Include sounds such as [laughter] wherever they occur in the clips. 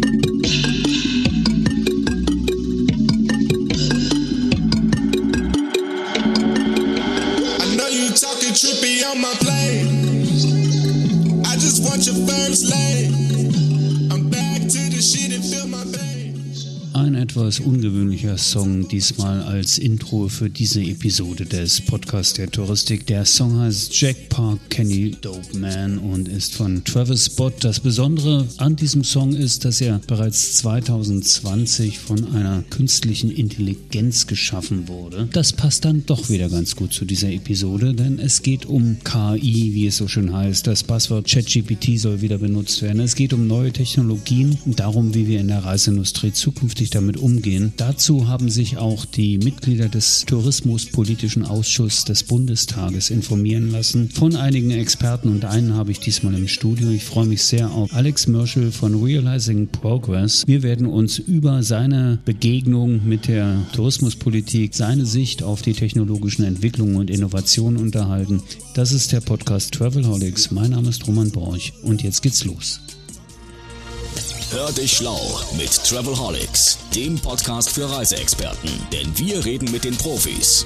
you ungewöhnlicher Song, diesmal als Intro für diese Episode des Podcasts der Touristik. Der Song heißt Jack Park Kenny Dope Man und ist von Travis Spott. Das Besondere an diesem Song ist, dass er bereits 2020 von einer künstlichen Intelligenz geschaffen wurde. Das passt dann doch wieder ganz gut zu dieser Episode, denn es geht um KI, wie es so schön heißt. Das Passwort ChatGPT soll wieder benutzt werden. Es geht um neue Technologien und darum, wie wir in der Reiseindustrie zukünftig damit umgehen. Dazu haben sich auch die Mitglieder des Tourismuspolitischen Ausschusses des Bundestages informieren lassen von einigen Experten und einen habe ich diesmal im Studio. Ich freue mich sehr auf Alex Mörschel von Realizing Progress. Wir werden uns über seine Begegnung mit der Tourismuspolitik, seine Sicht auf die technologischen Entwicklungen und Innovationen unterhalten. Das ist der Podcast Travelholics. Mein Name ist Roman Borch und jetzt geht's los. Hör dich schlau mit Travelholics, dem Podcast für Reiseexperten. Denn wir reden mit den Profis.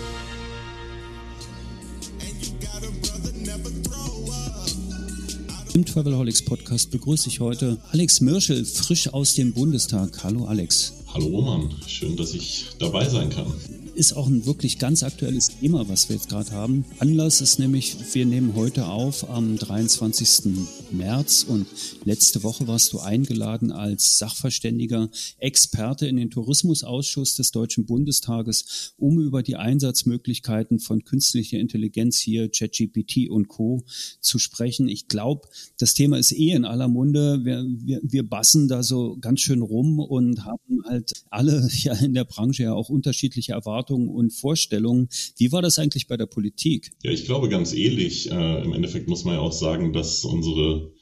Im Travelholics Podcast begrüße ich heute Alex Mörschel, frisch aus dem Bundestag. Hallo Alex. Hallo Roman, schön, dass ich dabei sein kann. Ist auch ein wirklich ganz aktuelles Thema, was wir jetzt gerade haben. Anlass ist nämlich, wir nehmen heute auf am 23. März und letzte Woche warst du eingeladen als Sachverständiger, Experte in den Tourismusausschuss des Deutschen Bundestages, um über die Einsatzmöglichkeiten von künstlicher Intelligenz hier, ChatGPT und Co. zu sprechen. Ich glaube, das Thema ist eh in aller Munde. Wir, wir, wir bassen da so ganz schön rum und haben halt alle [laughs] ja in der Branche ja auch unterschiedliche Erwartungen und Vorstellungen. Wie war das eigentlich bei der Politik? Ja, ich glaube ganz ähnlich. Äh, Im Endeffekt muss man ja auch sagen, dass unsere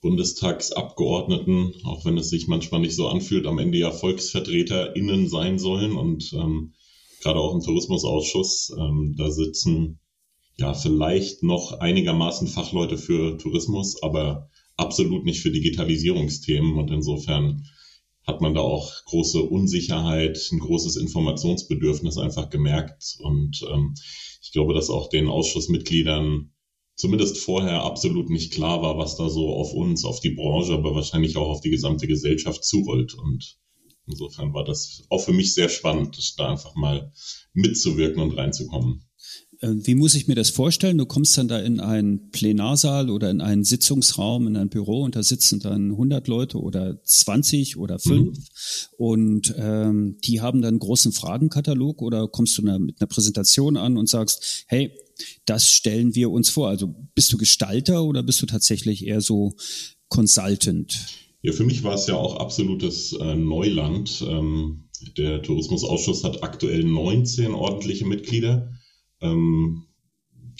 Bundestagsabgeordneten, auch wenn es sich manchmal nicht so anfühlt, am Ende ja VolksvertreterInnen sein sollen und ähm, gerade auch im Tourismusausschuss, ähm, da sitzen ja vielleicht noch einigermaßen Fachleute für Tourismus, aber absolut nicht für Digitalisierungsthemen und insofern hat man da auch große Unsicherheit, ein großes Informationsbedürfnis einfach gemerkt. Und ähm, ich glaube, dass auch den Ausschussmitgliedern zumindest vorher absolut nicht klar war, was da so auf uns, auf die Branche, aber wahrscheinlich auch auf die gesamte Gesellschaft zurollt. Und insofern war das auch für mich sehr spannend, da einfach mal mitzuwirken und reinzukommen. Äh, wie muss ich mir das vorstellen? Du kommst dann da in einen Plenarsaal oder in einen Sitzungsraum, in ein Büro und da sitzen dann 100 Leute oder 20 oder 5 mhm. und ähm, die haben dann einen großen Fragenkatalog oder kommst du mit einer Präsentation an und sagst, hey, das stellen wir uns vor. Also bist du Gestalter oder bist du tatsächlich eher so Consultant? Ja, für mich war es ja auch absolutes äh, Neuland. Ähm, der Tourismusausschuss hat aktuell 19 ordentliche Mitglieder. Ähm,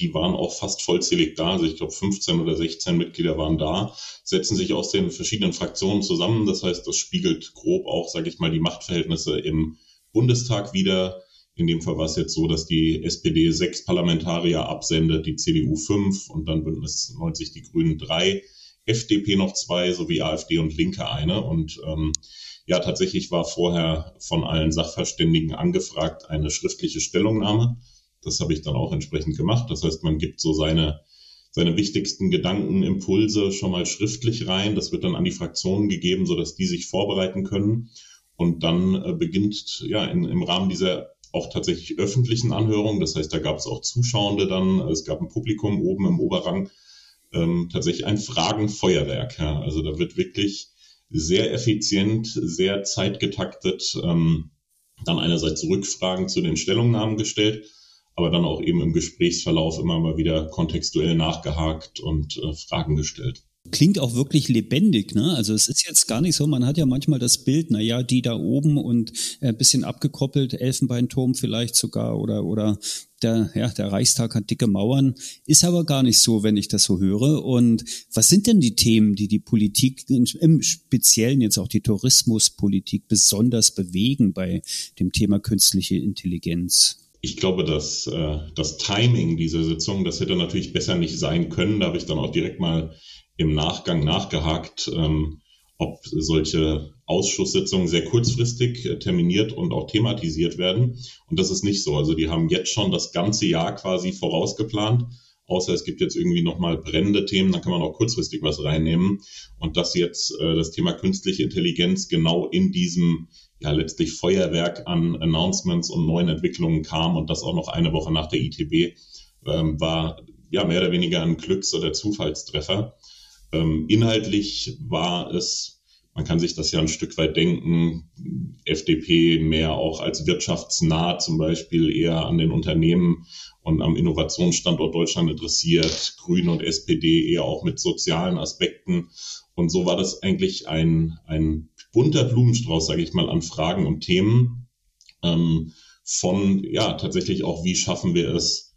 die waren auch fast vollzählig da. Also ich glaube 15 oder 16 Mitglieder waren da, setzen sich aus den verschiedenen Fraktionen zusammen. Das heißt, das spiegelt grob auch, sage ich mal, die Machtverhältnisse im Bundestag wieder. In dem Fall war es jetzt so, dass die SPD sechs Parlamentarier absendet, die CDU fünf und dann Bündnis 90 die Grünen drei, FDP noch zwei sowie AfD und Linke eine. Und ähm, ja, tatsächlich war vorher von allen Sachverständigen angefragt eine schriftliche Stellungnahme das habe ich dann auch entsprechend gemacht. Das heißt, man gibt so seine, seine wichtigsten Gedanken, Impulse schon mal schriftlich rein. Das wird dann an die Fraktionen gegeben, sodass die sich vorbereiten können. Und dann äh, beginnt ja in, im Rahmen dieser auch tatsächlich öffentlichen Anhörung. Das heißt, da gab es auch Zuschauende dann. Es gab ein Publikum oben im Oberrang. Ähm, tatsächlich ein Fragenfeuerwerk. Ja. Also da wird wirklich sehr effizient, sehr zeitgetaktet ähm, dann einerseits Rückfragen zu den Stellungnahmen gestellt aber dann auch eben im Gesprächsverlauf immer mal wieder kontextuell nachgehakt und äh, Fragen gestellt. Klingt auch wirklich lebendig, ne? Also es ist jetzt gar nicht so, man hat ja manchmal das Bild, na ja, die da oben und ein äh, bisschen abgekoppelt, Elfenbeinturm vielleicht sogar oder oder der, ja, der Reichstag hat dicke Mauern, ist aber gar nicht so, wenn ich das so höre. Und was sind denn die Themen, die die Politik, im Speziellen jetzt auch die Tourismuspolitik besonders bewegen bei dem Thema künstliche Intelligenz? Ich glaube, dass äh, das Timing dieser Sitzung, das hätte natürlich besser nicht sein können. Da habe ich dann auch direkt mal im Nachgang nachgehakt, ähm, ob solche Ausschusssitzungen sehr kurzfristig äh, terminiert und auch thematisiert werden. Und das ist nicht so. Also die haben jetzt schon das ganze Jahr quasi vorausgeplant. Außer es gibt jetzt irgendwie nochmal brennende Themen, dann kann man auch kurzfristig was reinnehmen. Und dass jetzt äh, das Thema künstliche Intelligenz genau in diesem ja letztlich Feuerwerk an Announcements und neuen Entwicklungen kam und das auch noch eine Woche nach der ITB, ähm, war ja mehr oder weniger ein Glücks- oder Zufallstreffer. Ähm, inhaltlich war es man kann sich das ja ein Stück weit denken, FDP mehr auch als wirtschaftsnah zum Beispiel eher an den Unternehmen und am Innovationsstandort Deutschland interessiert, Grüne und SPD eher auch mit sozialen Aspekten. Und so war das eigentlich ein, ein bunter Blumenstrauß, sage ich mal, an Fragen und Themen. Ähm, von, ja, tatsächlich auch, wie schaffen wir es,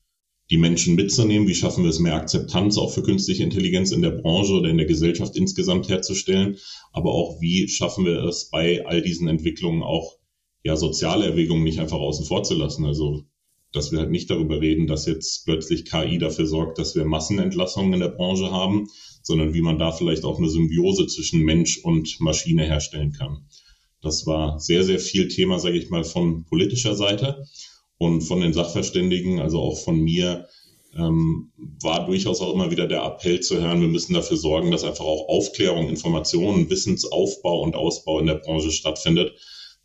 die Menschen mitzunehmen? Wie schaffen wir es, mehr Akzeptanz auch für künstliche Intelligenz in der Branche oder in der Gesellschaft insgesamt herzustellen? Aber auch, wie schaffen wir es, bei all diesen Entwicklungen auch ja, soziale Erwägungen nicht einfach außen vor zu lassen? Also, dass wir halt nicht darüber reden, dass jetzt plötzlich KI dafür sorgt, dass wir Massenentlassungen in der Branche haben, sondern wie man da vielleicht auch eine Symbiose zwischen Mensch und Maschine herstellen kann. Das war sehr, sehr viel Thema, sage ich mal, von politischer Seite. Und von den Sachverständigen, also auch von mir, ähm, war durchaus auch immer wieder der Appell zu hören, wir müssen dafür sorgen, dass einfach auch Aufklärung, Informationen, Wissensaufbau und Ausbau in der Branche stattfindet.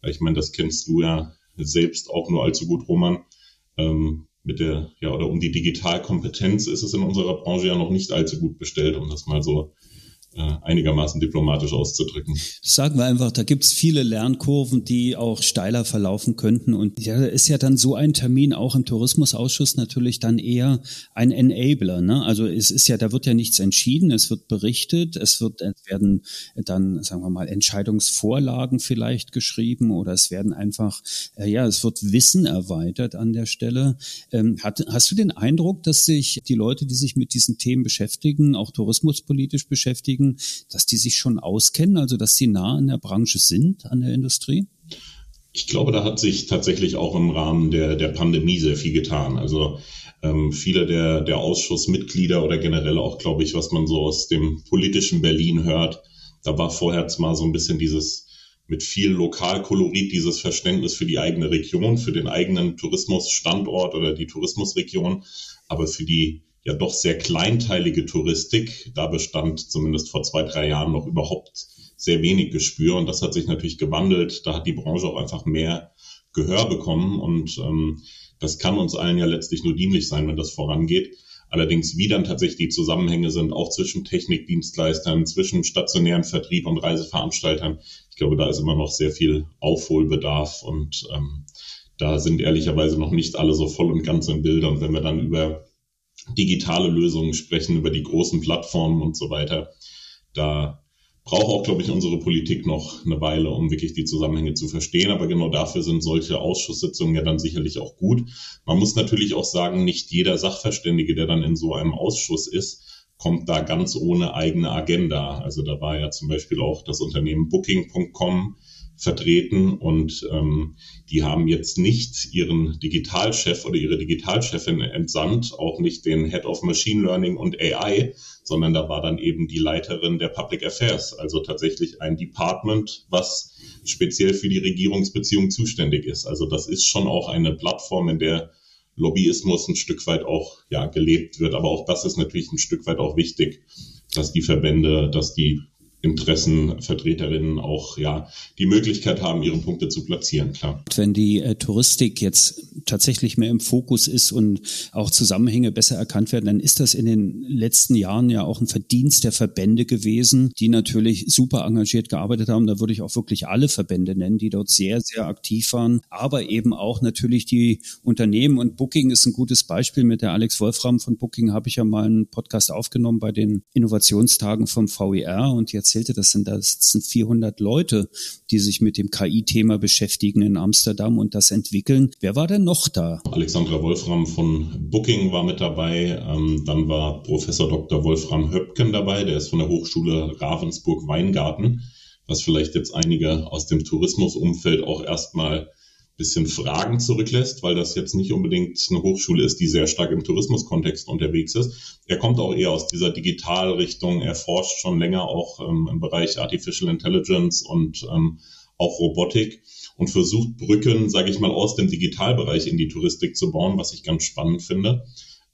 Ich meine, das kennst du ja selbst auch nur allzu gut, Roman. Ähm, mit der, ja, oder um die Digitalkompetenz ist es in unserer Branche ja noch nicht allzu gut bestellt, um das mal so einigermaßen diplomatisch auszudrücken. Sagen wir einfach, da gibt's viele Lernkurven, die auch steiler verlaufen könnten. Und ja, ist ja dann so ein Termin auch im Tourismusausschuss natürlich dann eher ein Enabler. Ne? Also es ist ja, da wird ja nichts entschieden, es wird berichtet, es wird es werden dann, sagen wir mal, Entscheidungsvorlagen vielleicht geschrieben oder es werden einfach, äh, ja, es wird Wissen erweitert an der Stelle. Ähm, hat, hast du den Eindruck, dass sich die Leute, die sich mit diesen Themen beschäftigen, auch tourismuspolitisch beschäftigen, beschäftigen, dass die sich schon auskennen, also dass sie nah an der Branche sind, an der Industrie? Ich glaube, da hat sich tatsächlich auch im Rahmen der, der Pandemie sehr viel getan. Also ähm, viele der, der Ausschussmitglieder oder generell auch, glaube ich, was man so aus dem politischen Berlin hört, da war vorher mal so ein bisschen dieses mit viel Lokalkolorit, dieses Verständnis für die eigene Region, für den eigenen Tourismusstandort oder die Tourismusregion, aber für die ja doch sehr kleinteilige Touristik. Da bestand zumindest vor zwei, drei Jahren noch überhaupt sehr wenig Gespür und das hat sich natürlich gewandelt. Da hat die Branche auch einfach mehr Gehör bekommen und ähm, das kann uns allen ja letztlich nur dienlich sein, wenn das vorangeht. Allerdings, wie dann tatsächlich die Zusammenhänge sind, auch zwischen Technikdienstleistern, zwischen stationären Vertrieb und Reiseveranstaltern, ich glaube, da ist immer noch sehr viel Aufholbedarf und ähm, da sind ehrlicherweise noch nicht alle so voll und ganz im Bilde. Und wenn wir dann über digitale Lösungen sprechen, über die großen Plattformen und so weiter. Da braucht auch, glaube ich, unsere Politik noch eine Weile, um wirklich die Zusammenhänge zu verstehen. Aber genau dafür sind solche Ausschusssitzungen ja dann sicherlich auch gut. Man muss natürlich auch sagen, nicht jeder Sachverständige, der dann in so einem Ausschuss ist, kommt da ganz ohne eigene Agenda. Also da war ja zum Beispiel auch das Unternehmen Booking.com vertreten und ähm, die haben jetzt nicht ihren Digitalchef oder ihre Digitalchefin entsandt, auch nicht den Head of Machine Learning und AI, sondern da war dann eben die Leiterin der Public Affairs, also tatsächlich ein Department, was speziell für die Regierungsbeziehung zuständig ist. Also das ist schon auch eine Plattform, in der Lobbyismus ein Stück weit auch ja gelebt wird, aber auch das ist natürlich ein Stück weit auch wichtig, dass die Verbände, dass die Interessenvertreterinnen auch ja die Möglichkeit haben, ihre Punkte zu platzieren, klar. Wenn die äh, Touristik jetzt tatsächlich mehr im Fokus ist und auch Zusammenhänge besser erkannt werden, dann ist das in den letzten Jahren ja auch ein Verdienst der Verbände gewesen, die natürlich super engagiert gearbeitet haben. Da würde ich auch wirklich alle Verbände nennen, die dort sehr, sehr aktiv waren, aber eben auch natürlich die Unternehmen und Booking ist ein gutes Beispiel. Mit der Alex Wolfram von Booking habe ich ja mal einen Podcast aufgenommen bei den Innovationstagen vom VER und jetzt erzählte, das sind, das sind 400 Leute, die sich mit dem KI-Thema beschäftigen in Amsterdam und das entwickeln. Wer war denn noch da? Alexandra Wolfram von Booking war mit dabei. Ähm, dann war Professor Dr. Wolfram Höpken dabei, der ist von der Hochschule Ravensburg-Weingarten, was vielleicht jetzt einige aus dem Tourismusumfeld auch erstmal bisschen Fragen zurücklässt, weil das jetzt nicht unbedingt eine Hochschule ist, die sehr stark im Tourismuskontext unterwegs ist. Er kommt auch eher aus dieser Digitalrichtung. Er forscht schon länger auch ähm, im Bereich Artificial Intelligence und ähm, auch Robotik und versucht Brücken, sage ich mal, aus dem Digitalbereich in die Touristik zu bauen, was ich ganz spannend finde.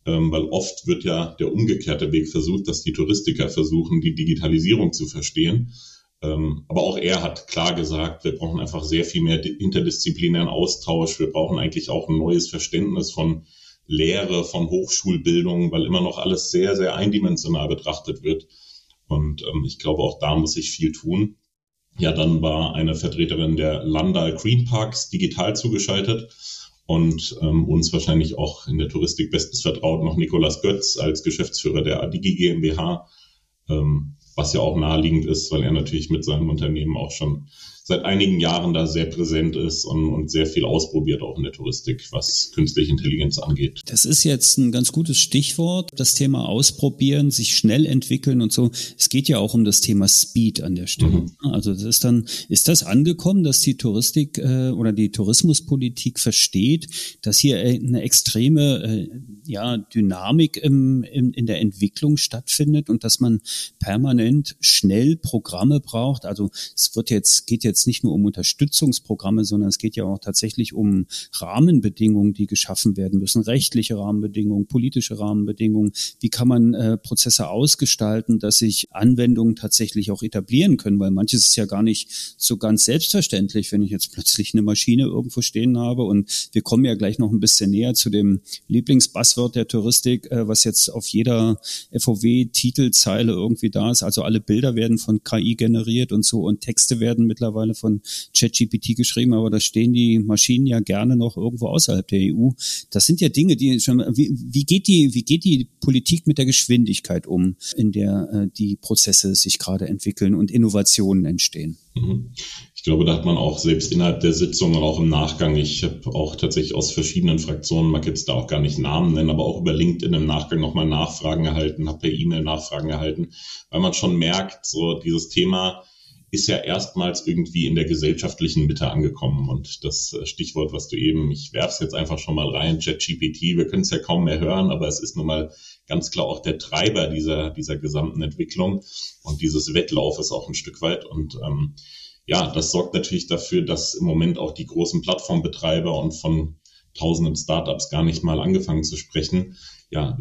Ähm, weil oft wird ja der umgekehrte Weg versucht, dass die Touristiker versuchen, die Digitalisierung zu verstehen. Ähm, aber auch er hat klar gesagt, wir brauchen einfach sehr viel mehr interdisziplinären Austausch. Wir brauchen eigentlich auch ein neues Verständnis von Lehre, von Hochschulbildung, weil immer noch alles sehr, sehr eindimensional betrachtet wird. Und ähm, ich glaube, auch da muss sich viel tun. Ja, dann war eine Vertreterin der Landal Green Parks digital zugeschaltet und ähm, uns wahrscheinlich auch in der Touristik bestens vertraut noch Nikolas Götz als Geschäftsführer der Adigi GmbH. Ähm, was ja auch naheliegend ist, weil er natürlich mit seinem Unternehmen auch schon seit einigen Jahren da sehr präsent ist und, und sehr viel ausprobiert, auch in der Touristik, was künstliche Intelligenz angeht. Das ist jetzt ein ganz gutes Stichwort, das Thema ausprobieren, sich schnell entwickeln und so. Es geht ja auch um das Thema Speed an der Stelle. Mhm. Also das ist dann, ist das angekommen, dass die Touristik äh, oder die Tourismuspolitik versteht, dass hier eine extreme äh, ja, Dynamik im, im, in der Entwicklung stattfindet und dass man permanent schnell Programme braucht. Also es wird jetzt, geht jetzt jetzt nicht nur um Unterstützungsprogramme, sondern es geht ja auch tatsächlich um Rahmenbedingungen, die geschaffen werden müssen, rechtliche Rahmenbedingungen, politische Rahmenbedingungen. Wie kann man äh, Prozesse ausgestalten, dass sich Anwendungen tatsächlich auch etablieren können? Weil manches ist ja gar nicht so ganz selbstverständlich, wenn ich jetzt plötzlich eine Maschine irgendwo stehen habe. Und wir kommen ja gleich noch ein bisschen näher zu dem Lieblingsbuzzword der Touristik, äh, was jetzt auf jeder FOW-Titelzeile irgendwie da ist. Also alle Bilder werden von KI generiert und so und Texte werden mittlerweile mittlerweile von ChatGPT geschrieben, aber da stehen die Maschinen ja gerne noch irgendwo außerhalb der EU. Das sind ja Dinge, die schon, wie, wie geht die, wie geht die Politik mit der Geschwindigkeit um, in der äh, die Prozesse sich gerade entwickeln und Innovationen entstehen? Mhm. Ich glaube, da hat man auch selbst innerhalb der Sitzung und auch im Nachgang, ich habe auch tatsächlich aus verschiedenen Fraktionen, mag jetzt da auch gar nicht Namen nennen, aber auch über LinkedIn im Nachgang nochmal Nachfragen erhalten, habe per E-Mail Nachfragen erhalten, weil man schon merkt, so dieses Thema, ist ja erstmals irgendwie in der gesellschaftlichen Mitte angekommen. Und das äh, Stichwort, was du eben, ich werf's jetzt einfach schon mal rein, ChatGPT, wir können es ja kaum mehr hören, aber es ist nun mal ganz klar auch der Treiber dieser, dieser gesamten Entwicklung. Und dieses Wettlauf ist auch ein Stück weit. Und ähm, ja, das sorgt natürlich dafür, dass im Moment auch die großen Plattformbetreiber und von tausenden Startups gar nicht mal angefangen zu sprechen, ja,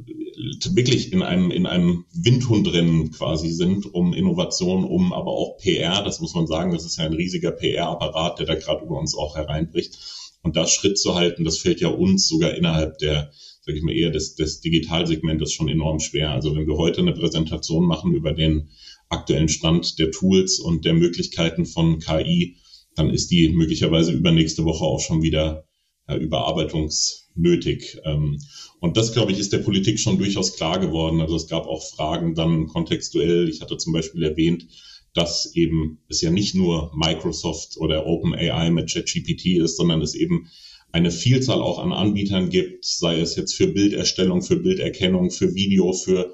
wirklich in einem, in einem Windhundrennen quasi sind, um Innovation, um aber auch PR, das muss man sagen, das ist ja ein riesiger PR-Apparat, der da gerade über uns auch hereinbricht. Und da Schritt zu halten, das fällt ja uns sogar innerhalb der, sag ich mal, eher des, des Digitalsegmentes schon enorm schwer. Also wenn wir heute eine Präsentation machen über den aktuellen Stand der Tools und der Möglichkeiten von KI, dann ist die möglicherweise übernächste Woche auch schon wieder überarbeitungsnötig. Ähm, und das, glaube ich, ist der Politik schon durchaus klar geworden. Also es gab auch Fragen dann kontextuell. Ich hatte zum Beispiel erwähnt, dass eben es ja nicht nur Microsoft oder OpenAI mit ChatGPT ist, sondern es eben eine Vielzahl auch an Anbietern gibt, sei es jetzt für Bilderstellung, für Bilderkennung, für Video, für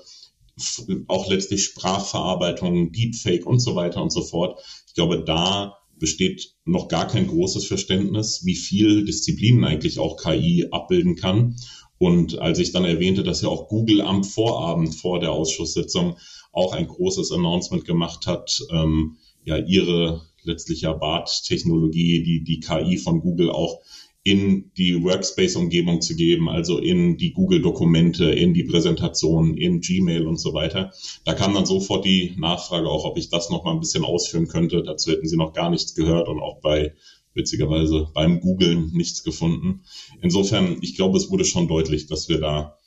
auch letztlich Sprachverarbeitung, Deepfake und so weiter und so fort. Ich glaube, da besteht noch gar kein großes Verständnis, wie viel Disziplinen eigentlich auch KI abbilden kann. Und als ich dann erwähnte, dass ja auch Google am Vorabend vor der Ausschusssitzung auch ein großes Announcement gemacht hat, ähm, ja, ihre letztlich ja BART-Technologie, die, die KI von Google auch in die Workspace-Umgebung zu geben, also in die Google-Dokumente, in die Präsentation, in Gmail und so weiter. Da kam dann sofort die Nachfrage auch, ob ich das noch mal ein bisschen ausführen könnte. Dazu hätten sie noch gar nichts gehört und auch bei witzigerweise beim Googlen nichts gefunden. Insofern, ich glaube, es wurde schon deutlich, dass wir da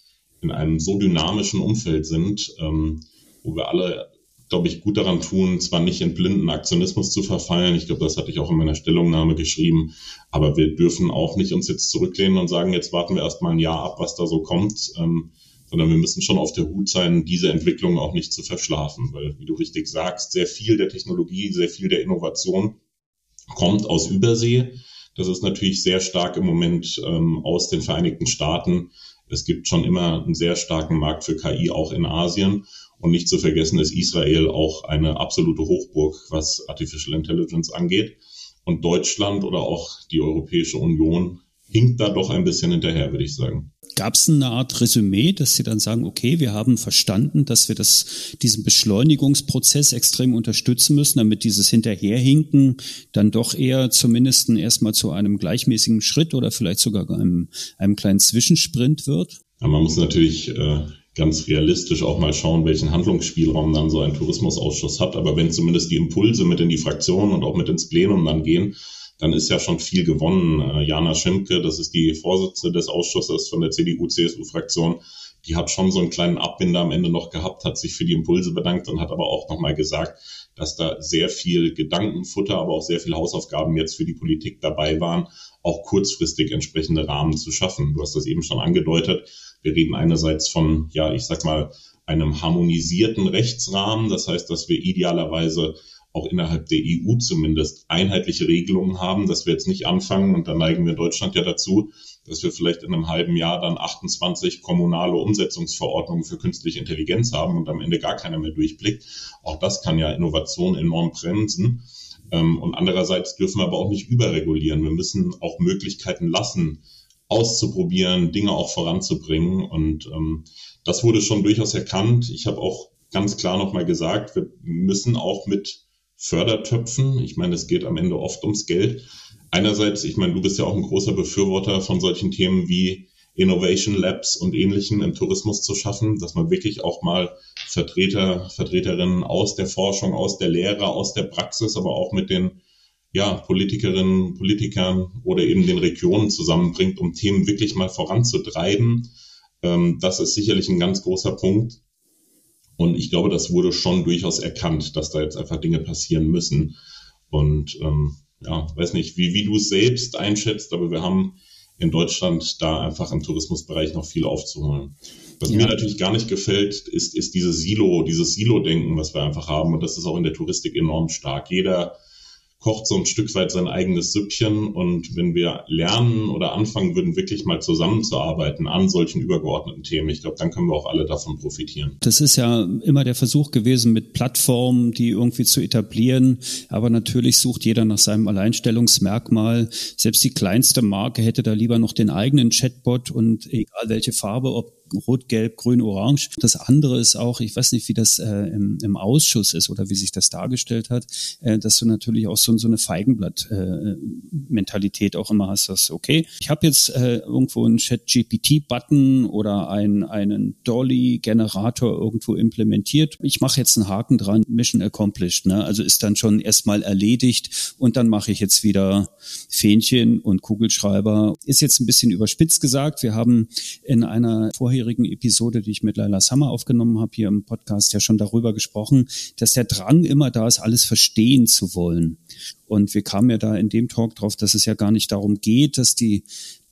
in einem so dynamischen Umfeld sind, ähm, wo wir alle glaube ich, gut daran tun, zwar nicht in blinden Aktionismus zu verfallen, ich glaube, das hatte ich auch in meiner Stellungnahme geschrieben, aber wir dürfen auch nicht uns jetzt zurücklehnen und sagen, jetzt warten wir erst mal ein Jahr ab, was da so kommt, ähm, sondern wir müssen schon auf der Hut sein, diese Entwicklung auch nicht zu verschlafen, weil, wie du richtig sagst, sehr viel der Technologie, sehr viel der Innovation kommt aus Übersee. Das ist natürlich sehr stark im Moment ähm, aus den Vereinigten Staaten. Es gibt schon immer einen sehr starken Markt für KI auch in Asien. Und nicht zu vergessen ist Israel auch eine absolute Hochburg, was Artificial Intelligence angeht. Und Deutschland oder auch die Europäische Union hinkt da doch ein bisschen hinterher, würde ich sagen. Gab es eine Art Resümee, dass Sie dann sagen, okay, wir haben verstanden, dass wir das, diesen Beschleunigungsprozess extrem unterstützen müssen, damit dieses Hinterherhinken dann doch eher zumindest erstmal zu einem gleichmäßigen Schritt oder vielleicht sogar einem, einem kleinen Zwischensprint wird? Ja, man muss natürlich äh, ganz realistisch auch mal schauen, welchen Handlungsspielraum dann so ein Tourismusausschuss hat. Aber wenn zumindest die Impulse mit in die Fraktion und auch mit ins Plenum dann gehen, dann ist ja schon viel gewonnen. Äh, Jana Schimke, das ist die Vorsitzende des Ausschusses von der CDU-CSU-Fraktion, die hat schon so einen kleinen Abbinder am Ende noch gehabt, hat sich für die Impulse bedankt und hat aber auch nochmal gesagt, dass da sehr viel Gedankenfutter, aber auch sehr viel Hausaufgaben jetzt für die Politik dabei waren, auch kurzfristig entsprechende Rahmen zu schaffen. Du hast das eben schon angedeutet. Wir reden einerseits von, ja, ich sag mal, einem harmonisierten Rechtsrahmen. Das heißt, dass wir idealerweise auch innerhalb der EU zumindest einheitliche Regelungen haben, dass wir jetzt nicht anfangen, und da neigen wir Deutschland ja dazu, dass wir vielleicht in einem halben Jahr dann 28 kommunale Umsetzungsverordnungen für künstliche Intelligenz haben und am Ende gar keiner mehr durchblickt. Auch das kann ja Innovation enorm bremsen. Ähm, und andererseits dürfen wir aber auch nicht überregulieren. Wir müssen auch Möglichkeiten lassen, auszuprobieren, Dinge auch voranzubringen. Und ähm, das wurde schon durchaus erkannt. Ich habe auch ganz klar nochmal gesagt, wir müssen auch mit Fördertöpfen. Ich meine, es geht am Ende oft ums Geld. Einerseits, ich meine, du bist ja auch ein großer Befürworter von solchen Themen wie Innovation Labs und Ähnlichem im Tourismus zu schaffen, dass man wirklich auch mal Vertreter, Vertreterinnen aus der Forschung, aus der Lehre, aus der Praxis, aber auch mit den ja, Politikerinnen, Politikern oder eben den Regionen zusammenbringt, um Themen wirklich mal voranzutreiben. Ähm, das ist sicherlich ein ganz großer Punkt. Und ich glaube, das wurde schon durchaus erkannt, dass da jetzt einfach Dinge passieren müssen. Und ähm, ja, weiß nicht, wie, wie du es selbst einschätzt, aber wir haben in Deutschland da einfach im Tourismusbereich noch viel aufzuholen. Was ja. mir natürlich gar nicht gefällt, ist, ist dieses Silo, dieses Silo-Denken, was wir einfach haben. Und das ist auch in der Touristik enorm stark. Jeder kocht so ein Stück weit sein eigenes Süppchen. Und wenn wir lernen oder anfangen würden, wirklich mal zusammenzuarbeiten an solchen übergeordneten Themen, ich glaube, dann können wir auch alle davon profitieren. Das ist ja immer der Versuch gewesen, mit Plattformen, die irgendwie zu etablieren. Aber natürlich sucht jeder nach seinem Alleinstellungsmerkmal. Selbst die kleinste Marke hätte da lieber noch den eigenen Chatbot und egal welche Farbe, ob Rot, Gelb, Grün, Orange. Das andere ist auch, ich weiß nicht, wie das äh, im, im Ausschuss ist oder wie sich das dargestellt hat, äh, dass du natürlich auch so, so eine Feigenblatt-Mentalität äh, auch immer hast, dass, okay, ich habe jetzt äh, irgendwo einen Chat-GPT-Button oder ein, einen Dolly-Generator irgendwo implementiert. Ich mache jetzt einen Haken dran, Mission accomplished. Ne? Also ist dann schon erstmal erledigt und dann mache ich jetzt wieder Fähnchen und Kugelschreiber. Ist jetzt ein bisschen überspitzt gesagt. Wir haben in einer vorher vorherigen Episode, die ich mit Laila Summer aufgenommen habe, hier im Podcast ja schon darüber gesprochen, dass der Drang immer da ist, alles verstehen zu wollen. Und wir kamen ja da in dem Talk drauf, dass es ja gar nicht darum geht, dass die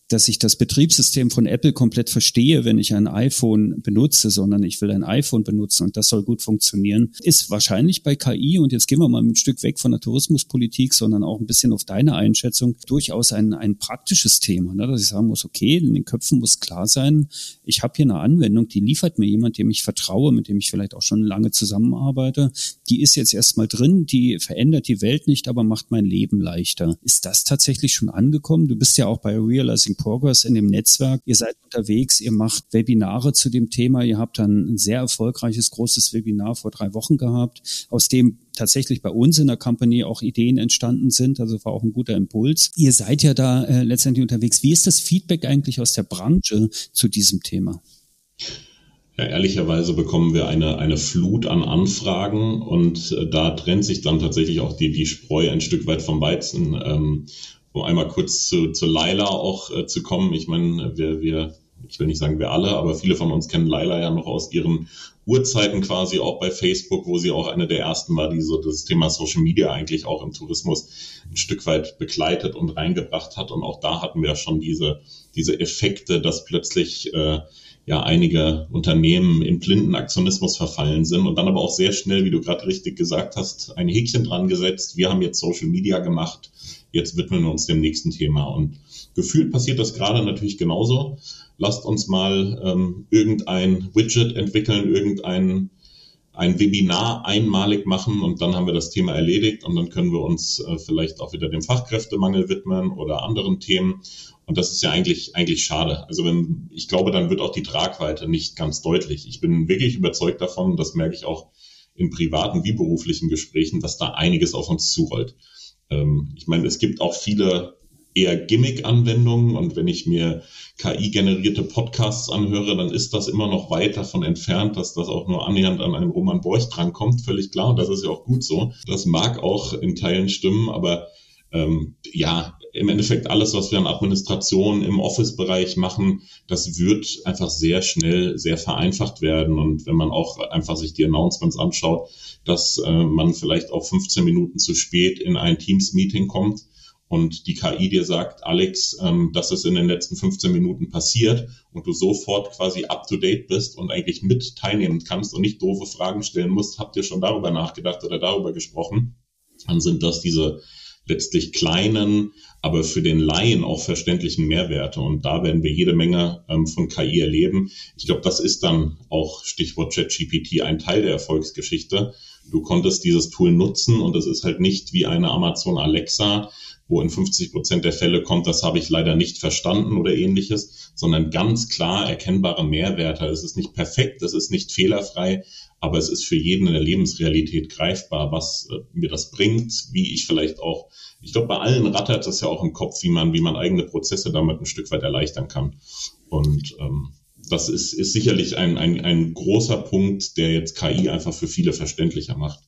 dass ich das Betriebssystem von Apple komplett verstehe, wenn ich ein iPhone benutze, sondern ich will ein iPhone benutzen und das soll gut funktionieren, ist wahrscheinlich bei KI, und jetzt gehen wir mal ein Stück weg von der Tourismuspolitik, sondern auch ein bisschen auf deine Einschätzung, durchaus ein, ein praktisches Thema, ne? dass ich sagen muss, okay, in den Köpfen muss klar sein, ich habe hier eine Anwendung, die liefert mir jemand, dem ich vertraue, mit dem ich vielleicht auch schon lange zusammenarbeite, die ist jetzt erstmal drin, die verändert die Welt nicht, aber macht mein Leben leichter. Ist das tatsächlich schon angekommen? Du bist ja auch bei Realizing Making Progress in dem Netzwerk. Ihr seid unterwegs, ihr macht Webinare zu dem Thema. Ihr habt dann ein sehr erfolgreiches, großes Webinar vor drei Wochen gehabt, aus dem tatsächlich bei uns in der Company auch Ideen entstanden sind. Also war auch ein guter Impuls. Ihr seid ja da äh, letztendlich unterwegs. Wie ist das Feedback eigentlich aus der Branche zu diesem Thema? Ja, ehrlicherweise bekommen wir eine, eine Flut an Anfragen und äh, da trennt sich dann tatsächlich auch die, die Spreu ein Stück weit vom Weizen. Ähm, um einmal kurz zu, zu Laila auch äh, zu kommen. Ich meine, wir, wir, ich will nicht sagen wir alle, aber viele von uns kennen Laila ja noch aus ihren Urzeiten quasi auch bei Facebook, wo sie auch eine der ersten war, die so das Thema Social Media eigentlich auch im Tourismus ein Stück weit begleitet und reingebracht hat. Und auch da hatten wir schon diese, diese Effekte, dass plötzlich äh, ja einige Unternehmen in blinden Aktionismus verfallen sind und dann aber auch sehr schnell, wie du gerade richtig gesagt hast, ein Häkchen dran gesetzt. Wir haben jetzt Social Media gemacht jetzt widmen wir uns dem nächsten Thema. Und gefühlt passiert das gerade natürlich genauso. Lasst uns mal ähm, irgendein Widget entwickeln, irgendein ein Webinar einmalig machen und dann haben wir das Thema erledigt und dann können wir uns äh, vielleicht auch wieder dem Fachkräftemangel widmen oder anderen Themen. Und das ist ja eigentlich, eigentlich schade. Also wenn, ich glaube, dann wird auch die Tragweite nicht ganz deutlich. Ich bin wirklich überzeugt davon, das merke ich auch in privaten wie beruflichen Gesprächen, dass da einiges auf uns zurollt. Ähm, ich meine, es gibt auch viele eher Gimmick-Anwendungen und wenn ich mir KI-generierte Podcasts anhöre, dann ist das immer noch weit davon entfernt, dass das auch nur annähernd an einem Roman Borch drankommt, völlig klar und das ist ja auch gut so. Das mag auch in Teilen stimmen, aber ähm, ja, im Endeffekt alles, was wir an Administration im Office-Bereich machen, das wird einfach sehr schnell sehr vereinfacht werden. Und wenn man auch einfach sich die Announcements anschaut, dass äh, man vielleicht auch 15 Minuten zu spät in ein Teams-Meeting kommt, und die KI dir sagt, Alex, ähm, das ist in den letzten 15 Minuten passiert und du sofort quasi up to date bist und eigentlich mit teilnehmen kannst und nicht doofe Fragen stellen musst, habt ihr schon darüber nachgedacht oder darüber gesprochen, dann sind das diese letztlich kleinen, aber für den Laien auch verständlichen Mehrwerte. Und da werden wir jede Menge ähm, von KI erleben. Ich glaube, das ist dann auch Stichwort ChatGPT ein Teil der Erfolgsgeschichte. Du konntest dieses Tool nutzen und es ist halt nicht wie eine Amazon Alexa, wo in 50 Prozent der Fälle kommt, das habe ich leider nicht verstanden oder ähnliches, sondern ganz klar erkennbare Mehrwerte. Es ist nicht perfekt, es ist nicht fehlerfrei, aber es ist für jeden in der Lebensrealität greifbar, was äh, mir das bringt, wie ich vielleicht auch, ich glaube, bei allen rattert es ja auch im Kopf, wie man, wie man eigene Prozesse damit ein Stück weit erleichtern kann. Und ähm, das ist, ist sicherlich ein, ein, ein großer Punkt, der jetzt KI einfach für viele verständlicher macht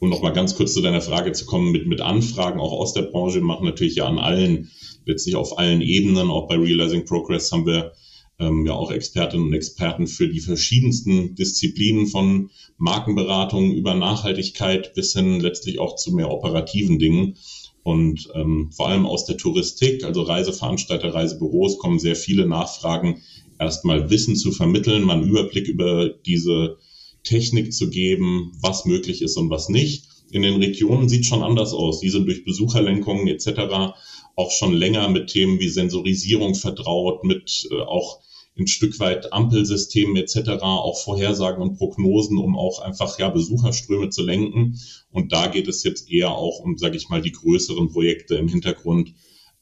um noch mal ganz kurz zu deiner Frage zu kommen, mit, mit Anfragen auch aus der Branche machen natürlich ja an allen, letztlich auf allen Ebenen, auch bei Realizing Progress haben wir ähm, ja auch Expertinnen und Experten für die verschiedensten Disziplinen von Markenberatung über Nachhaltigkeit bis hin letztlich auch zu mehr operativen Dingen. Und ähm, vor allem aus der Touristik, also Reiseveranstalter, Reisebüros, kommen sehr viele Nachfragen, erstmal Wissen zu vermitteln, mal einen Überblick über diese Technik zu geben, was möglich ist und was nicht. In den Regionen sieht schon anders aus. Die sind durch Besucherlenkungen etc. auch schon länger mit Themen wie Sensorisierung vertraut, mit äh, auch ein Stück weit Ampelsystemen etc., auch Vorhersagen und Prognosen, um auch einfach ja Besucherströme zu lenken. Und da geht es jetzt eher auch um, sage ich mal, die größeren Projekte im Hintergrund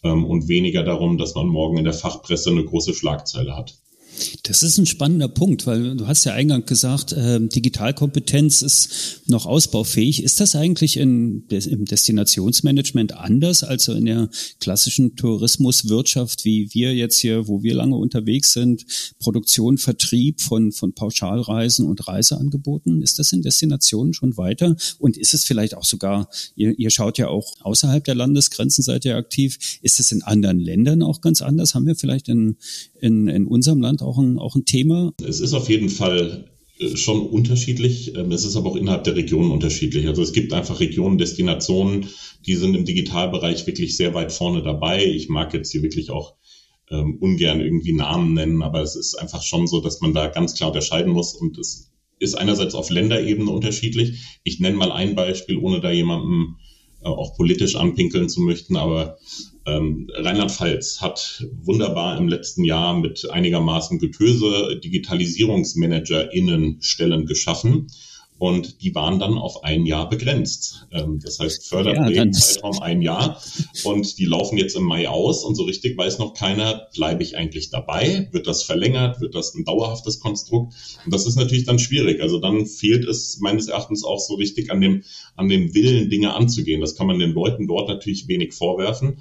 ähm, und weniger darum, dass man morgen in der Fachpresse eine große Schlagzeile hat. Das ist ein spannender Punkt, weil du hast ja eingangs gesagt, äh, Digitalkompetenz ist noch ausbaufähig. Ist das eigentlich in, im Destinationsmanagement anders als in der klassischen Tourismuswirtschaft, wie wir jetzt hier, wo wir lange unterwegs sind, Produktion, Vertrieb von, von Pauschalreisen und Reiseangeboten? Ist das in Destinationen schon weiter? Und ist es vielleicht auch sogar, ihr, ihr schaut ja auch außerhalb der Landesgrenzen, seid ihr aktiv, ist es in anderen Ländern auch ganz anders? Haben wir vielleicht in, in, in unserem Land auch ein, auch ein Thema? Es ist auf jeden Fall äh, schon unterschiedlich. Ähm, es ist aber auch innerhalb der Regionen unterschiedlich. Also es gibt einfach Regionen, Destinationen, die sind im Digitalbereich wirklich sehr weit vorne dabei. Ich mag jetzt hier wirklich auch ähm, ungern irgendwie Namen nennen, aber es ist einfach schon so, dass man da ganz klar unterscheiden muss und es ist einerseits auf Länderebene unterschiedlich. Ich nenne mal ein Beispiel, ohne da jemandem äh, auch politisch anpinkeln zu möchten, aber ähm, Rheinland-Pfalz hat wunderbar im letzten Jahr mit einigermaßen Getöse DigitalisierungsmanagerInnen Stellen geschaffen. Und die waren dann auf ein Jahr begrenzt. Ähm, das heißt, Förderprojektzeitraum ja, ein Jahr. Und die laufen jetzt im Mai aus. Und so richtig weiß noch keiner, bleibe ich eigentlich dabei? Wird das verlängert? Wird das ein dauerhaftes Konstrukt? Und das ist natürlich dann schwierig. Also dann fehlt es meines Erachtens auch so richtig an dem, an dem Willen, Dinge anzugehen. Das kann man den Leuten dort natürlich wenig vorwerfen.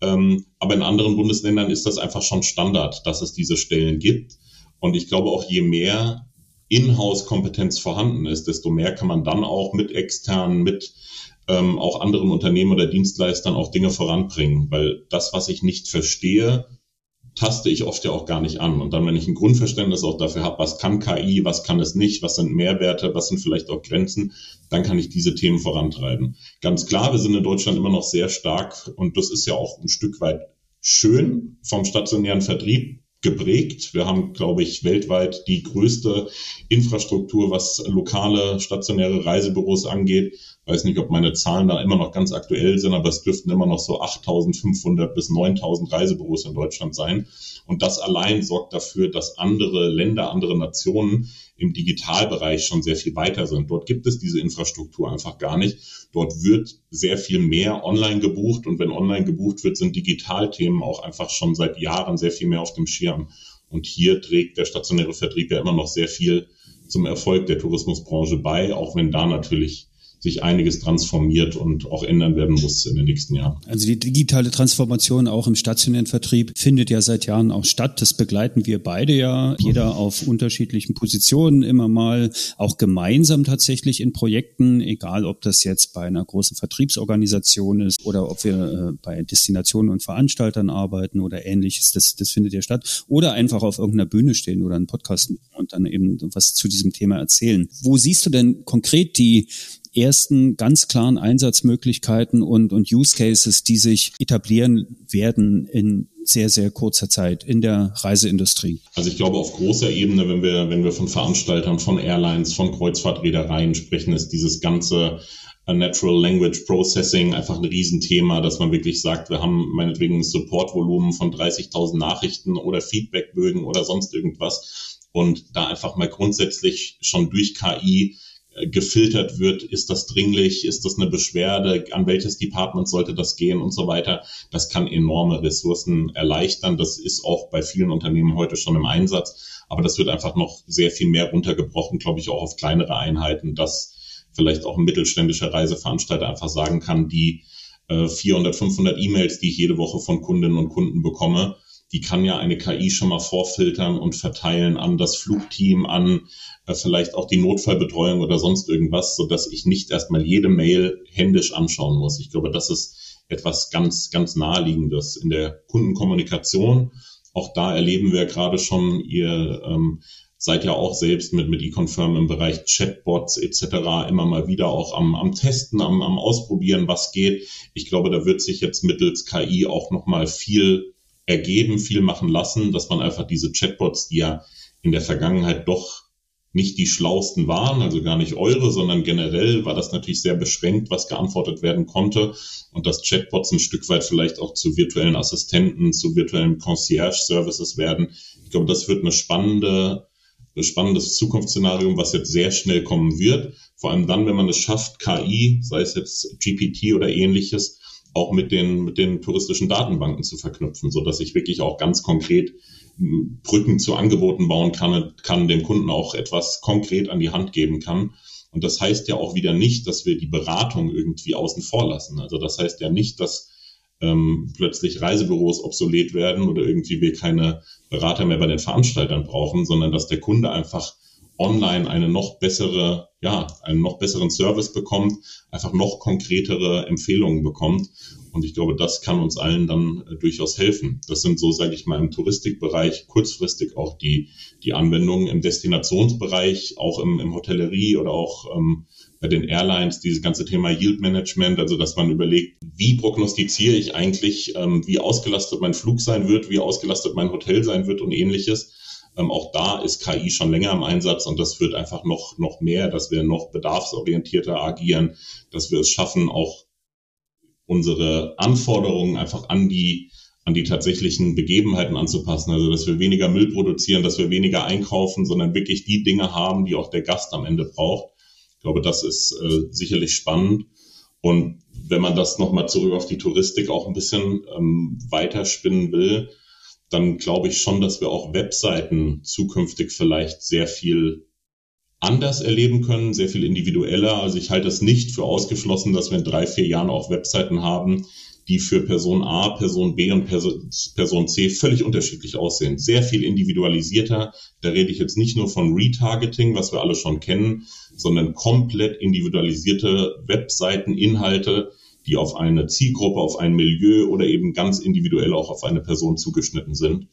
Ähm, aber in anderen Bundesländern ist das einfach schon Standard, dass es diese Stellen gibt. Und ich glaube auch, je mehr Inhouse-Kompetenz vorhanden ist, desto mehr kann man dann auch mit externen, mit ähm, auch anderen Unternehmen oder Dienstleistern auch Dinge voranbringen. Weil das, was ich nicht verstehe, taste ich oft ja auch gar nicht an. Und dann, wenn ich ein Grundverständnis auch dafür habe, was kann KI, was kann es nicht, was sind Mehrwerte, was sind vielleicht auch Grenzen, dann kann ich diese Themen vorantreiben. Ganz klar, wir sind in Deutschland immer noch sehr stark und das ist ja auch ein Stück weit schön vom stationären Vertrieb geprägt. Wir haben, glaube ich, weltweit die größte Infrastruktur, was lokale stationäre Reisebüros angeht. Weiß nicht, ob meine Zahlen da immer noch ganz aktuell sind, aber es dürften immer noch so 8500 bis 9000 Reisebüros in Deutschland sein. Und das allein sorgt dafür, dass andere Länder, andere Nationen im Digitalbereich schon sehr viel weiter sind. Dort gibt es diese Infrastruktur einfach gar nicht. Dort wird sehr viel mehr online gebucht und wenn online gebucht wird, sind Digitalthemen auch einfach schon seit Jahren sehr viel mehr auf dem Schirm. Und hier trägt der stationäre Vertrieb ja immer noch sehr viel zum Erfolg der Tourismusbranche bei, auch wenn da natürlich sich einiges transformiert und auch ändern werden muss in den nächsten Jahren. Also die digitale Transformation auch im stationären Vertrieb findet ja seit Jahren auch statt. Das begleiten wir beide ja, jeder auf unterschiedlichen Positionen immer mal, auch gemeinsam tatsächlich in Projekten, egal ob das jetzt bei einer großen Vertriebsorganisation ist oder ob wir äh, bei Destinationen und Veranstaltern arbeiten oder ähnliches. Das, das findet ja statt. Oder einfach auf irgendeiner Bühne stehen oder einen Podcast und dann eben was zu diesem Thema erzählen. Wo siehst du denn konkret die ersten ganz klaren Einsatzmöglichkeiten und, und Use Cases, die sich etablieren werden in sehr, sehr kurzer Zeit in der Reiseindustrie? Also ich glaube, auf großer Ebene, wenn wir, wenn wir von Veranstaltern, von Airlines, von Kreuzfahrtreedereien sprechen, ist dieses ganze äh, Natural Language Processing einfach ein Riesenthema, dass man wirklich sagt, wir haben meinetwegen ein Supportvolumen von 30.000 Nachrichten oder Feedbackbögen oder sonst irgendwas und da einfach mal grundsätzlich schon durch KI gefiltert wird, ist das dringlich, ist das eine Beschwerde, an welches Department sollte das gehen und so weiter. Das kann enorme Ressourcen erleichtern. Das ist auch bei vielen Unternehmen heute schon im Einsatz. Aber das wird einfach noch sehr viel mehr runtergebrochen, glaube ich, auch auf kleinere Einheiten, dass vielleicht auch ein mittelständischer Reiseveranstalter einfach sagen kann, die äh, 400, 500 E-Mails, die ich jede Woche von Kundinnen und Kunden bekomme, die kann ja eine KI schon mal vorfiltern und verteilen an das Flugteam, an äh, vielleicht auch die Notfallbetreuung oder sonst irgendwas, so dass ich nicht erstmal jede Mail händisch anschauen muss. Ich glaube, das ist etwas ganz, ganz naheliegendes in der Kundenkommunikation. Auch da erleben wir gerade schon, ihr ähm, seid ja auch selbst mit, mit eConfirm im Bereich Chatbots etc. immer mal wieder auch am, am Testen, am, am Ausprobieren, was geht. Ich glaube, da wird sich jetzt mittels KI auch nochmal viel ergeben, viel machen lassen, dass man einfach diese Chatbots, die ja in der Vergangenheit doch nicht die schlausten waren, also gar nicht eure, sondern generell war das natürlich sehr beschränkt, was geantwortet werden konnte und dass Chatbots ein Stück weit vielleicht auch zu virtuellen Assistenten, zu virtuellen Concierge-Services werden. Ich glaube, das wird eine spannende, ein spannendes Zukunftsszenario, was jetzt sehr schnell kommen wird. Vor allem dann, wenn man es schafft, KI, sei es jetzt GPT oder ähnliches, auch mit den, mit den touristischen Datenbanken zu verknüpfen, so dass ich wirklich auch ganz konkret Brücken zu Angeboten bauen kann, kann dem Kunden auch etwas konkret an die Hand geben kann. Und das heißt ja auch wieder nicht, dass wir die Beratung irgendwie außen vor lassen. Also das heißt ja nicht, dass ähm, plötzlich Reisebüros obsolet werden oder irgendwie wir keine Berater mehr bei den Veranstaltern brauchen, sondern dass der Kunde einfach online eine noch bessere, ja, einen noch besseren Service bekommt, einfach noch konkretere Empfehlungen bekommt. Und ich glaube, das kann uns allen dann äh, durchaus helfen. Das sind so, sage ich mal, im Touristikbereich kurzfristig auch die, die Anwendungen im Destinationsbereich, auch im, im Hotellerie oder auch ähm, bei den Airlines, dieses ganze Thema Yield Management, also dass man überlegt, wie prognostiziere ich eigentlich, ähm, wie ausgelastet mein Flug sein wird, wie ausgelastet mein Hotel sein wird und ähnliches ähm, auch da ist KI schon länger im Einsatz und das wird einfach noch, noch mehr, dass wir noch bedarfsorientierter agieren, dass wir es schaffen, auch unsere Anforderungen einfach an die an die tatsächlichen Begebenheiten anzupassen. Also dass wir weniger Müll produzieren, dass wir weniger einkaufen, sondern wirklich die Dinge haben, die auch der Gast am Ende braucht. Ich glaube, das ist äh, sicherlich spannend. Und wenn man das nochmal zurück auf die Touristik auch ein bisschen ähm, weiterspinnen will, dann glaube ich schon, dass wir auch Webseiten zukünftig vielleicht sehr viel anders erleben können, sehr viel individueller. Also ich halte es nicht für ausgeschlossen, dass wir in drei, vier Jahren auch Webseiten haben, die für Person A, Person B und Person C völlig unterschiedlich aussehen. Sehr viel individualisierter. Da rede ich jetzt nicht nur von Retargeting, was wir alle schon kennen, sondern komplett individualisierte Webseiten, Inhalte, die auf eine Zielgruppe, auf ein Milieu oder eben ganz individuell auch auf eine Person zugeschnitten sind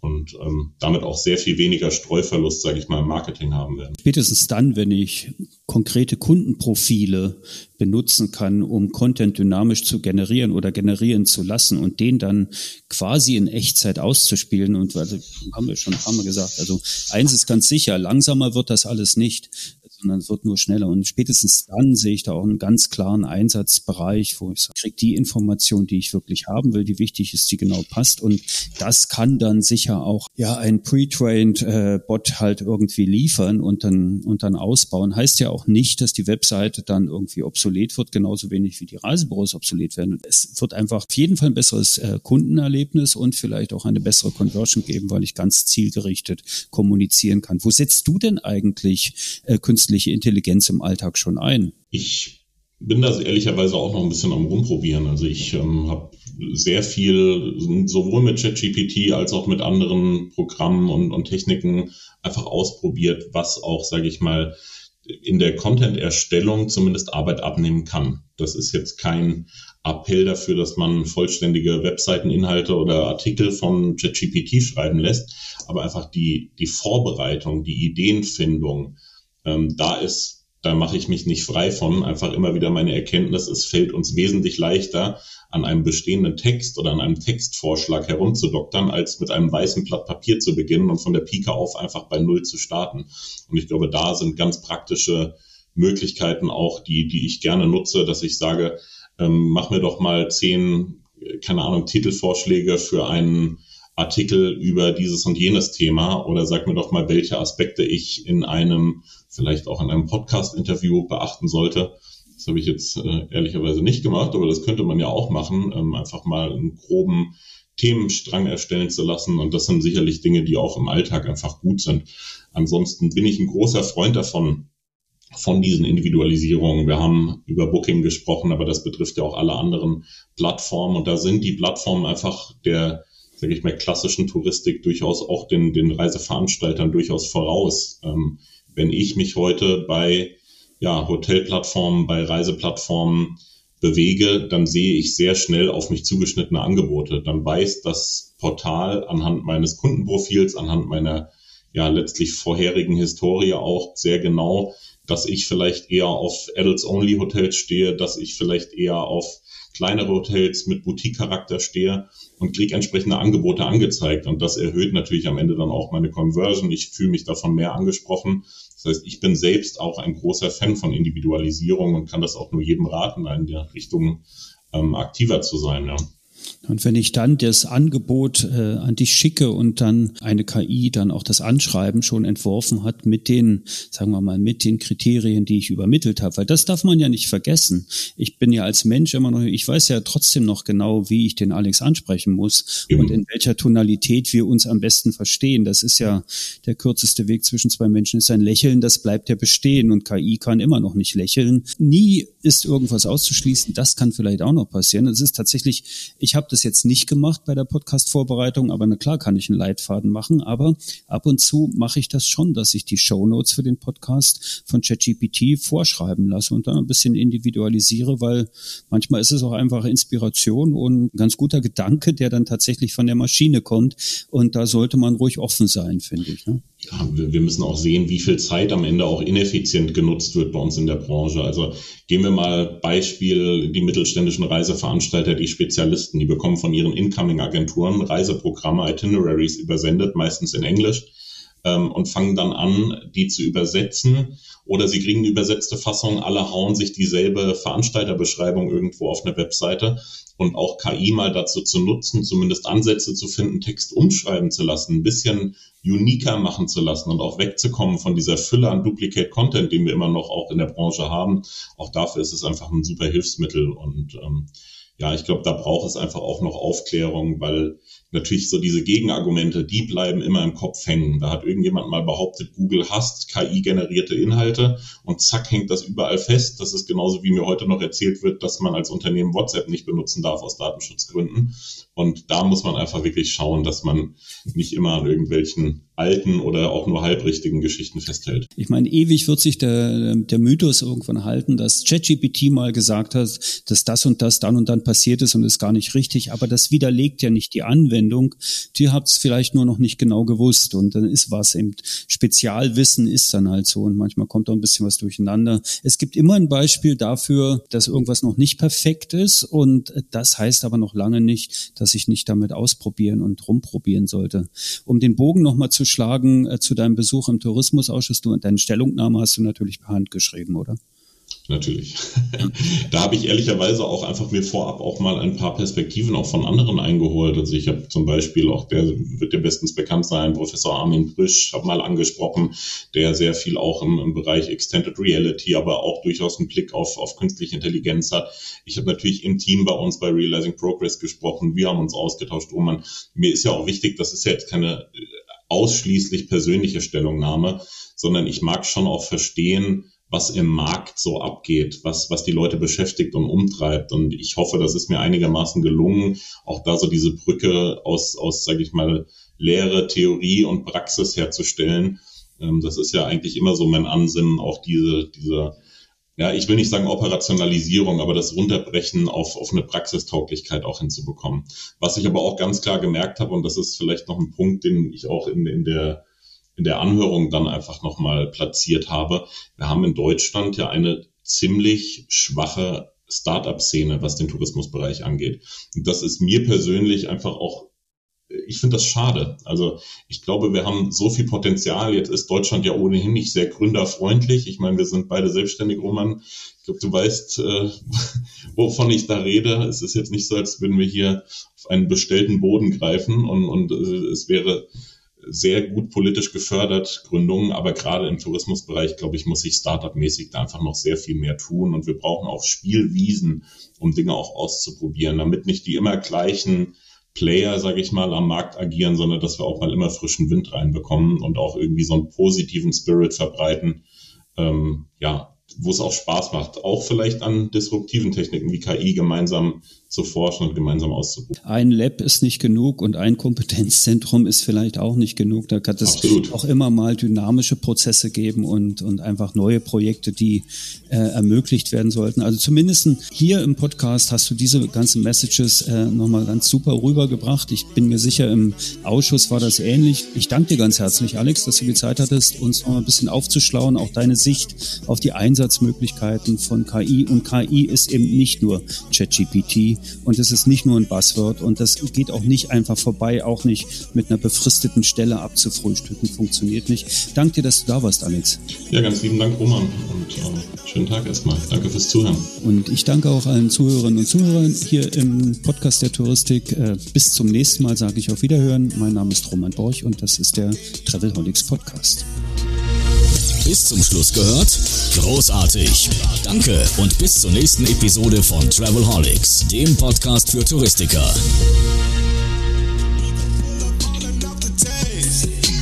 und ähm, damit auch sehr viel weniger Streuverlust, sage ich mal, im Marketing haben werden. Spätestens dann, wenn ich konkrete Kundenprofile benutzen kann, um Content dynamisch zu generieren oder generieren zu lassen und den dann quasi in Echtzeit auszuspielen. Und also, haben wir schon ein paar Mal gesagt, also eins ist ganz sicher, langsamer wird das alles nicht sondern es wird nur schneller. Und spätestens dann sehe ich da auch einen ganz klaren Einsatzbereich, wo ich ich kriege die Information, die ich wirklich haben will, die wichtig ist, die genau passt. Und das kann dann sicher auch ja ein pre-trained äh, Bot halt irgendwie liefern und dann und dann ausbauen. Heißt ja auch nicht, dass die Webseite dann irgendwie obsolet wird, genauso wenig wie die Reisebüros obsolet werden. Es wird einfach auf jeden Fall ein besseres äh, Kundenerlebnis und vielleicht auch eine bessere Conversion geben, weil ich ganz zielgerichtet kommunizieren kann. Wo setzt du denn eigentlich äh, künstliche Intelligenz im Alltag schon ein? Ich bin da ehrlicherweise auch noch ein bisschen am Rumprobieren. Also ich ähm, habe sehr viel sowohl mit ChatGPT als auch mit anderen Programmen und, und Techniken einfach ausprobiert, was auch, sage ich mal, in der Content-Erstellung zumindest Arbeit abnehmen kann. Das ist jetzt kein Appell dafür, dass man vollständige Webseiteninhalte oder Artikel von ChatGPT schreiben lässt, aber einfach die, die Vorbereitung, die Ideenfindung, ähm, da ist da mache ich mich nicht frei von. Einfach immer wieder meine Erkenntnis, es fällt uns wesentlich leichter, an einem bestehenden Text oder an einem Textvorschlag herumzudoktern, als mit einem weißen Blatt Papier zu beginnen und von der Pike auf einfach bei Null zu starten. Und ich glaube, da sind ganz praktische Möglichkeiten auch, die, die ich gerne nutze, dass ich sage, ähm, mach mir doch mal zehn, keine Ahnung, Titelvorschläge für einen Artikel über dieses und jenes Thema oder sag mir doch mal, welche Aspekte ich in einem, vielleicht auch in einem Podcast-Interview beachten sollte. Das habe ich jetzt äh, ehrlicherweise nicht gemacht, aber das könnte man ja auch machen, ähm, einfach mal einen groben Themenstrang erstellen zu lassen. Und das sind sicherlich Dinge, die auch im Alltag einfach gut sind. Ansonsten bin ich ein großer Freund davon, von diesen Individualisierungen. Wir haben über Booking gesprochen, aber das betrifft ja auch alle anderen Plattformen. Und da sind die Plattformen einfach der sage ich mal, klassischen Touristik durchaus auch den, den Reiseveranstaltern durchaus voraus. Ähm, wenn ich mich heute bei ja, Hotelplattformen, bei Reiseplattformen bewege, dann sehe ich sehr schnell auf mich zugeschnittene Angebote. Dann weiß das Portal anhand meines Kundenprofils, anhand meiner ja letztlich vorherigen Historie auch sehr genau, dass ich vielleicht eher auf Adults-Only-Hotels stehe, dass ich vielleicht eher auf kleinere Hotels mit Boutique-Charakter stehe und kriege entsprechende Angebote angezeigt. Und das erhöht natürlich am Ende dann auch meine Conversion. Ich fühle mich davon mehr angesprochen. Das heißt, ich bin selbst auch ein großer Fan von Individualisierung und kann das auch nur jedem raten, in der Richtung ähm, aktiver zu sein. Ja. Und wenn ich dann das Angebot äh, an dich schicke und dann eine KI dann auch das Anschreiben schon entworfen hat mit den, sagen wir mal, mit den Kriterien, die ich übermittelt habe, weil das darf man ja nicht vergessen. Ich bin ja als Mensch immer noch, ich weiß ja trotzdem noch genau, wie ich den Alex ansprechen muss mhm. und in welcher Tonalität wir uns am besten verstehen. Das ist ja der kürzeste Weg zwischen zwei Menschen, ist ein Lächeln, das bleibt ja bestehen und KI kann immer noch nicht lächeln. Nie ist irgendwas auszuschließen, das kann vielleicht auch noch passieren. Es ist tatsächlich, ich habe das jetzt nicht gemacht bei der Podcast-Vorbereitung, aber na klar kann ich einen Leitfaden machen. Aber ab und zu mache ich das schon, dass ich die Show Notes für den Podcast von ChatGPT vorschreiben lasse und dann ein bisschen individualisiere, weil manchmal ist es auch einfach Inspiration und ein ganz guter Gedanke, der dann tatsächlich von der Maschine kommt. Und da sollte man ruhig offen sein, finde ich. Ne? Ja, wir müssen auch sehen, wie viel Zeit am Ende auch ineffizient genutzt wird bei uns in der Branche. Also gehen wir mal Beispiel die mittelständischen Reiseveranstalter, die Spezialisten, die bekommen von ihren Incoming-Agenturen Reiseprogramme, Itineraries übersendet, meistens in Englisch, ähm, und fangen dann an, die zu übersetzen. Oder sie kriegen die übersetzte Fassung, alle hauen sich dieselbe Veranstalterbeschreibung irgendwo auf eine Webseite und auch KI mal dazu zu nutzen, zumindest Ansätze zu finden, Text umschreiben zu lassen, ein bisschen uniker machen zu lassen und auch wegzukommen von dieser Fülle an Duplicate Content, den wir immer noch auch in der Branche haben. Auch dafür ist es einfach ein super Hilfsmittel und ähm, ja, ich glaube, da braucht es einfach auch noch Aufklärung, weil natürlich so diese Gegenargumente, die bleiben immer im Kopf hängen. Da hat irgendjemand mal behauptet, Google hasst KI-generierte Inhalte und zack hängt das überall fest. Das ist genauso wie mir heute noch erzählt wird, dass man als Unternehmen WhatsApp nicht benutzen darf aus Datenschutzgründen. Und da muss man einfach wirklich schauen, dass man nicht immer an irgendwelchen alten oder auch nur halbrichtigen Geschichten festhält. Ich meine, ewig wird sich der, der Mythos irgendwann halten, dass ChatGPT mal gesagt hat, dass das und das dann und dann passiert ist und ist gar nicht richtig. Aber das widerlegt ja nicht die Anwendung Anwendung. Die habt es vielleicht nur noch nicht genau gewusst und dann ist was eben Spezialwissen ist dann halt so und manchmal kommt da ein bisschen was durcheinander. Es gibt immer ein Beispiel dafür, dass irgendwas noch nicht perfekt ist und das heißt aber noch lange nicht, dass ich nicht damit ausprobieren und rumprobieren sollte. Um den Bogen nochmal zu schlagen äh, zu deinem Besuch im Tourismusausschuss, du, deine Stellungnahme hast du natürlich per Hand geschrieben, oder? Natürlich. [laughs] da habe ich ehrlicherweise auch einfach mir vorab auch mal ein paar Perspektiven auch von anderen eingeholt. Also ich habe zum Beispiel auch, der wird ja bestens bekannt sein, Professor Armin Brisch, habe mal angesprochen, der sehr viel auch im, im, Bereich Extended Reality, aber auch durchaus einen Blick auf, auf künstliche Intelligenz hat. Ich habe natürlich im Team bei uns bei Realizing Progress gesprochen. Wir haben uns ausgetauscht. Roman, mir ist ja auch wichtig, das ist ja jetzt keine ausschließlich persönliche Stellungnahme, sondern ich mag schon auch verstehen, was im Markt so abgeht, was, was die Leute beschäftigt und umtreibt. Und ich hoffe, das ist mir einigermaßen gelungen, auch da so diese Brücke aus, aus sage ich mal, Lehre, Theorie und Praxis herzustellen. Ähm, das ist ja eigentlich immer so mein Ansinnen, auch diese, diese, ja, ich will nicht sagen Operationalisierung, aber das Runterbrechen auf, auf eine Praxistauglichkeit auch hinzubekommen. Was ich aber auch ganz klar gemerkt habe, und das ist vielleicht noch ein Punkt, den ich auch in, in der in der Anhörung dann einfach nochmal platziert habe. Wir haben in Deutschland ja eine ziemlich schwache Startup-Szene, was den Tourismusbereich angeht. Und das ist mir persönlich einfach auch, ich finde das schade. Also ich glaube, wir haben so viel Potenzial. Jetzt ist Deutschland ja ohnehin nicht sehr gründerfreundlich. Ich meine, wir sind beide selbstständig, Roman. Ich glaube, du weißt, äh, [laughs] wovon ich da rede. Es ist jetzt nicht so, als würden wir hier auf einen bestellten Boden greifen und, und äh, es wäre sehr gut politisch gefördert, Gründungen, aber gerade im Tourismusbereich, glaube ich, muss sich Startup-mäßig da einfach noch sehr viel mehr tun und wir brauchen auch Spielwiesen, um Dinge auch auszuprobieren, damit nicht die immer gleichen Player, sage ich mal, am Markt agieren, sondern dass wir auch mal immer frischen Wind reinbekommen und auch irgendwie so einen positiven Spirit verbreiten. Ähm, ja, wo es auch Spaß macht, auch vielleicht an disruptiven Techniken wie KI gemeinsam zu forschen und gemeinsam auszuprobieren. Ein Lab ist nicht genug und ein Kompetenzzentrum ist vielleicht auch nicht genug. Da kann es auch immer mal dynamische Prozesse geben und, und einfach neue Projekte, die äh, ermöglicht werden sollten. Also zumindest hier im Podcast hast du diese ganzen Messages äh, nochmal ganz super rübergebracht. Ich bin mir sicher, im Ausschuss war das ähnlich. Ich danke dir ganz herzlich, Alex, dass du die Zeit hattest, uns noch ein bisschen aufzuschlauen, auch deine Sicht auf die Einsatzmöglichkeiten von KI. Und KI ist eben nicht nur ChatGPT, und es ist nicht nur ein Buzzword und das geht auch nicht einfach vorbei, auch nicht mit einer befristeten Stelle abzufrühstücken, funktioniert nicht. Danke dir, dass du da warst, Alex. Ja, ganz lieben Dank, Roman und äh, schönen Tag erstmal. Danke fürs Zuhören. Und ich danke auch allen Zuhörerinnen und Zuhörern hier im Podcast der Touristik. Äh, bis zum nächsten Mal sage ich auf Wiederhören. Mein Name ist Roman Borch und das ist der Travelholics Podcast bis zum Schluss gehört? Großartig. Danke und bis zur nächsten Episode von Travelholics, dem Podcast für Touristiker.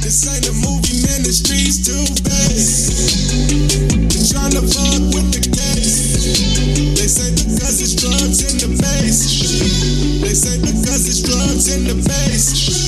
This ain't a movie, man, the streets too bad. Trying to fuck with the case. They say because it's drugs in the base. They say because it's drugs in the base.